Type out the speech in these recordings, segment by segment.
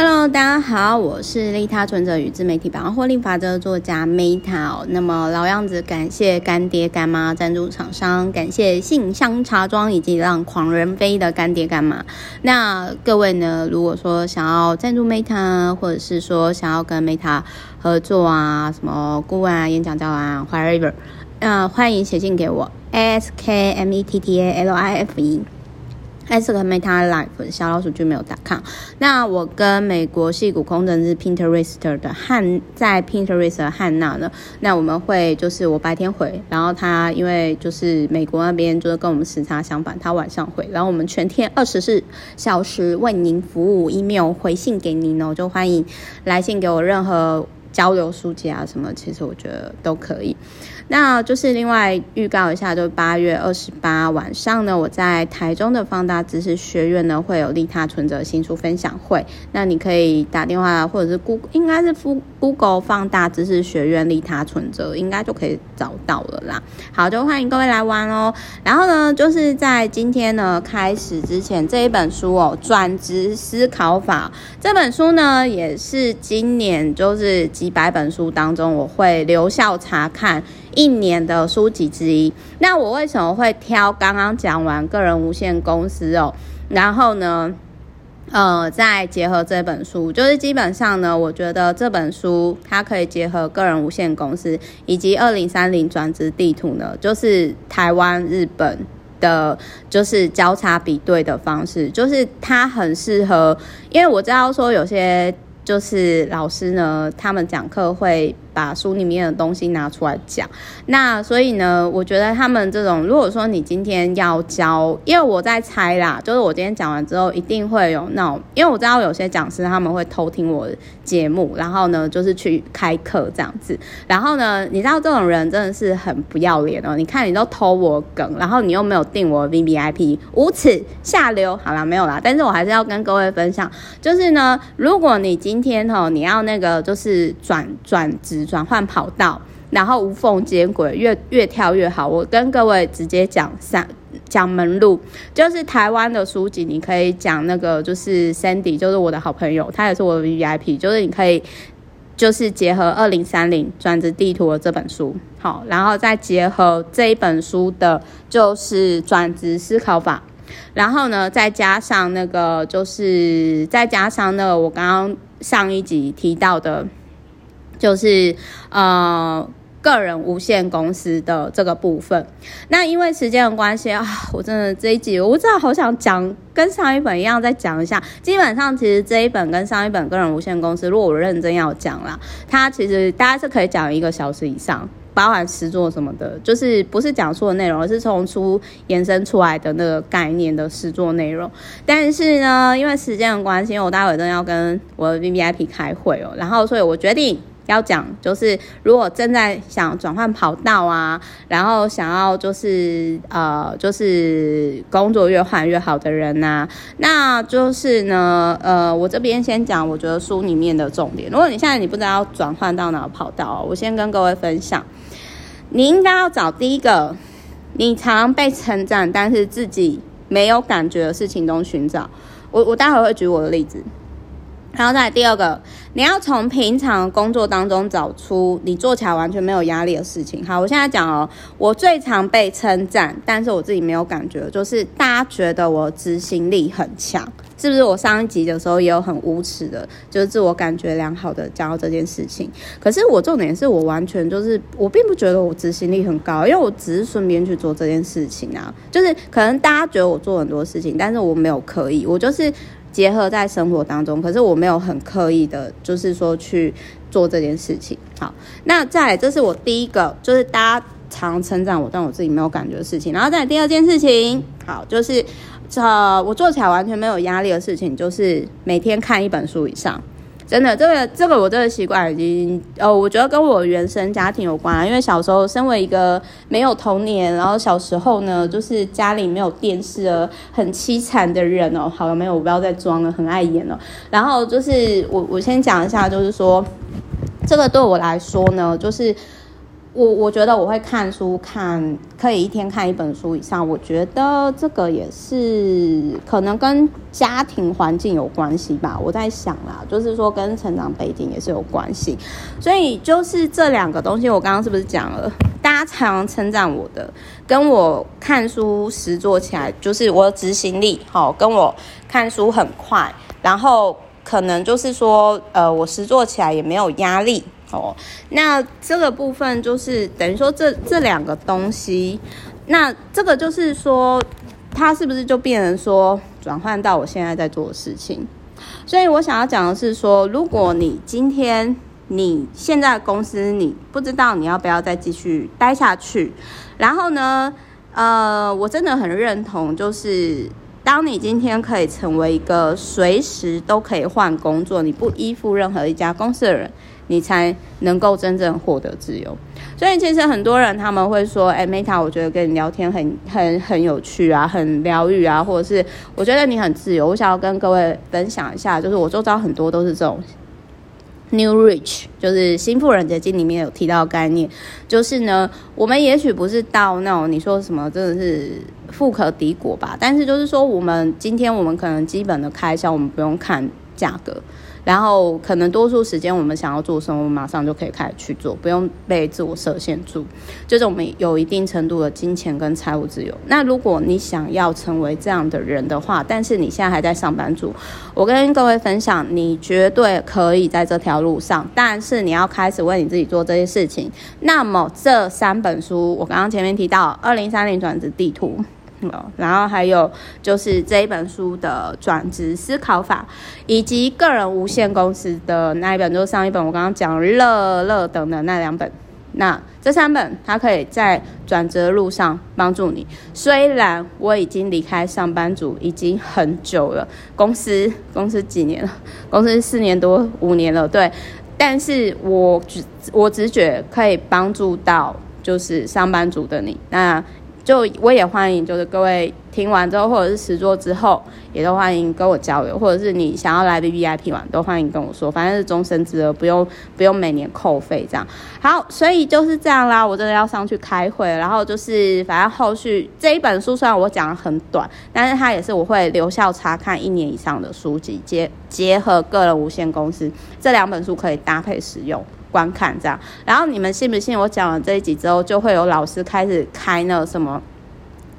Hello，大家好，我是利他存者与自媒体百万获利法则作家 Meta。那么老样子，感谢干爹干妈赞助厂商，感谢信箱茶庄以及让狂人飞的干爹干妈。那各位呢，如果说想要赞助 Meta，或者是说想要跟 Meta 合作啊，什么顾问啊、演讲教啊，whatever，呃，欢迎写信给我，skmettalife。S 和 Meta Life 小老鼠就没有打卡。那我跟美国戏骨空政治 Pinterest 的汉在 Pinterest 的汉娜呢，那我们会就是我白天回，然后他因为就是美国那边就是跟我们时差相反，他晚上回，然后我们全天二十四小时为您服务，email 回信给您哦，就欢迎来信给我任何交流书籍啊什么，其实我觉得都可以。那就是另外预告一下，就八月二十八晚上呢，我在台中的放大知识学院呢会有利他存折新书分享会。那你可以打电话或者是 Google，应该是 Google 放大知识学院利他存折，应该就可以找到了啦。好，就欢迎各位来玩哦。然后呢，就是在今天呢开始之前，这一本书哦，转职思考法这本书呢，也是今年就是一百本书当中我会留校查看。一年的书籍之一。那我为什么会挑刚刚讲完个人无限公司哦？然后呢，呃，再结合这本书，就是基本上呢，我觉得这本书它可以结合个人无限公司以及二零三零转职地图呢，就是台湾、日本的，就是交叉比对的方式，就是它很适合，因为我知道说有些就是老师呢，他们讲课会。把书里面的东西拿出来讲，那所以呢，我觉得他们这种，如果说你今天要教，因为我在猜啦，就是我今天讲完之后，一定会有那种，因为我知道有些讲师他们会偷听我的节目，然后呢，就是去开课这样子，然后呢，你知道这种人真的是很不要脸哦，你看你都偷我梗，然后你又没有订我 VVIP，无耻下流，好啦，没有啦，但是我还是要跟各位分享，就是呢，如果你今天哦，你要那个就是转转职。转换跑道，然后无缝接轨，越越跳越好。我跟各位直接讲三讲门路，就是台湾的书籍，你可以讲那个，就是 Sandy，就是我的好朋友，他也是我的 VIP，就是你可以就是结合二零三零转职地图的这本书，好，然后再结合这一本书的，就是转职思考法，然后呢，再加上那个，就是再加上那个我刚刚上一集提到的。就是呃，个人无限公司的这个部分。那因为时间的关系啊，我真的这一集我真的好想讲，跟上一本一样再讲一下。基本上其实这一本跟上一本个人无限公司，如果我认真要讲啦，它其实大家是可以讲一个小时以上，包含诗作什么的，就是不是讲述的内容，而是从书延伸出来的那个概念的诗作内容。但是呢，因为时间的关系，我待会真的要跟我的 VVIP 开会哦，然后所以我决定。要讲就是，如果正在想转换跑道啊，然后想要就是呃，就是工作越换越好的人呐、啊，那就是呢，呃，我这边先讲，我觉得书里面的重点。如果你现在你不知道要转换到哪个跑道，我先跟各位分享，你应该要找第一个，你常被称赞但是自己没有感觉的事情中寻找。我我待会会举我的例子。然后再来第二个，你要从平常工作当中找出你做起来完全没有压力的事情。好，我现在讲哦，我最常被称赞，但是我自己没有感觉，就是大家觉得我执行力很强，是不是？我上一集的时候也有很无耻的，就是自我感觉良好的讲到这件事情。可是我重点是我完全就是，我并不觉得我执行力很高，因为我只是顺便去做这件事情啊。就是可能大家觉得我做很多事情，但是我没有刻意，我就是。结合在生活当中，可是我没有很刻意的，就是说去做这件事情。好，那再来，这是我第一个，就是大家常称赞我，但我自己没有感觉的事情。然后再来第二件事情，好，就是呃，我做起来完全没有压力的事情，就是每天看一本书以上。真的，这个这个我这个习惯已经，呃，我觉得跟我原生家庭有关啊。因为小时候身为一个没有童年，然后小时候呢，就是家里没有电视，很凄惨的人哦。好了，没有，我不要再装了，很碍眼了。然后就是我我先讲一下，就是说这个对我来说呢，就是。我我觉得我会看书看，可以一天看一本书以上。我觉得这个也是可能跟家庭环境有关系吧。我在想啦，就是说跟成长背景也是有关系。所以就是这两个东西，我刚刚是不是讲了？大家常常称赞我的，跟我看书实做起来，就是我执行力好，跟我看书很快，然后可能就是说，呃，我实做起来也没有压力。哦，那这个部分就是等于说这这两个东西，那这个就是说，它是不是就变成说转换到我现在在做的事情？所以我想要讲的是说，如果你今天你现在公司你不知道你要不要再继续待下去，然后呢，呃，我真的很认同，就是当你今天可以成为一个随时都可以换工作，你不依附任何一家公司的人。你才能够真正获得自由，所以其实很多人他们会说：“哎，Meta，我觉得跟你聊天很很很有趣啊，很疗愈啊，或者是我觉得你很自由。”我想要跟各位分享一下，就是我周遭很多都是这种 New Rich，就是新富人结晶里面有提到概念，就是呢，我们也许不是到那种你说什么真的是富可敌国吧，但是就是说，我们今天我们可能基本的开销我们不用看价格。然后可能多数时间我们想要做什么，我们马上就可以开始去做，不用被自我设限住。就是我们有一定程度的金钱跟财务自由。那如果你想要成为这样的人的话，但是你现在还在上班族，我跟各位分享，你绝对可以在这条路上，但是你要开始为你自己做这些事情。那么这三本书，我刚刚前面提到《二零三零转职地图》。然后还有就是这一本书的转职思考法，以及个人无限公司的那一本，就是上一本我刚刚讲乐乐等的那两本。那这三本，它可以在转折路上帮助你。虽然我已经离开上班族已经很久了，公司公司几年了？公司四年多五年了，对。但是我只我直觉可以帮助到就是上班族的你。那。就我也欢迎，就是各位听完之后，或者是实作之后，也都欢迎跟我交流，或者是你想要来 VVIP 玩，都欢迎跟我说，反正是终身制的，不用不用每年扣费这样。好，所以就是这样啦，我真的要上去开会，然后就是反正后续这一本书虽然我讲的很短，但是它也是我会留校查看一年以上的书籍，结结合个人无限公司这两本书可以搭配使用。观看这样，然后你们信不信？我讲完这一集之后，就会有老师开始开那什么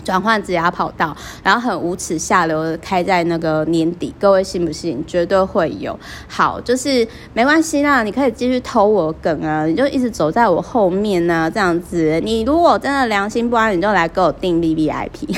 转换职涯跑道，然后很无耻下流的开在那个年底，各位信不信？绝对会有。好，就是没关系啦，你可以继续偷我梗啊，你就一直走在我后面呢、啊，这样子。你如果真的良心不安，你就来给我订 VVIP。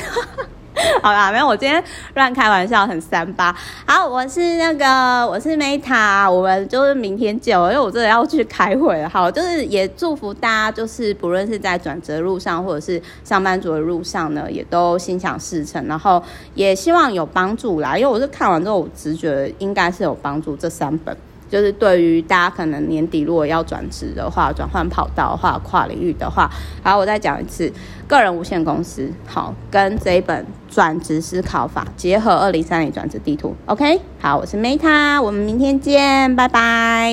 好啦，没有，我今天乱开玩笑，很三八。好，我是那个，我是 Meta，我们就是明天见，因为我真的要去开会了。好，就是也祝福大家，就是不论是在转折路上，或者是上班族的路上呢，也都心想事成。然后也希望有帮助啦，因为我是看完之后，我直觉应该是有帮助。这三本。就是对于大家可能年底如果要转职的话，转换跑道的话，跨领域的话，好，我再讲一次，个人无限公司，好，跟这一本转职思考法结合，二零三零转职地图，OK，好，我是 Meta，我们明天见，拜拜。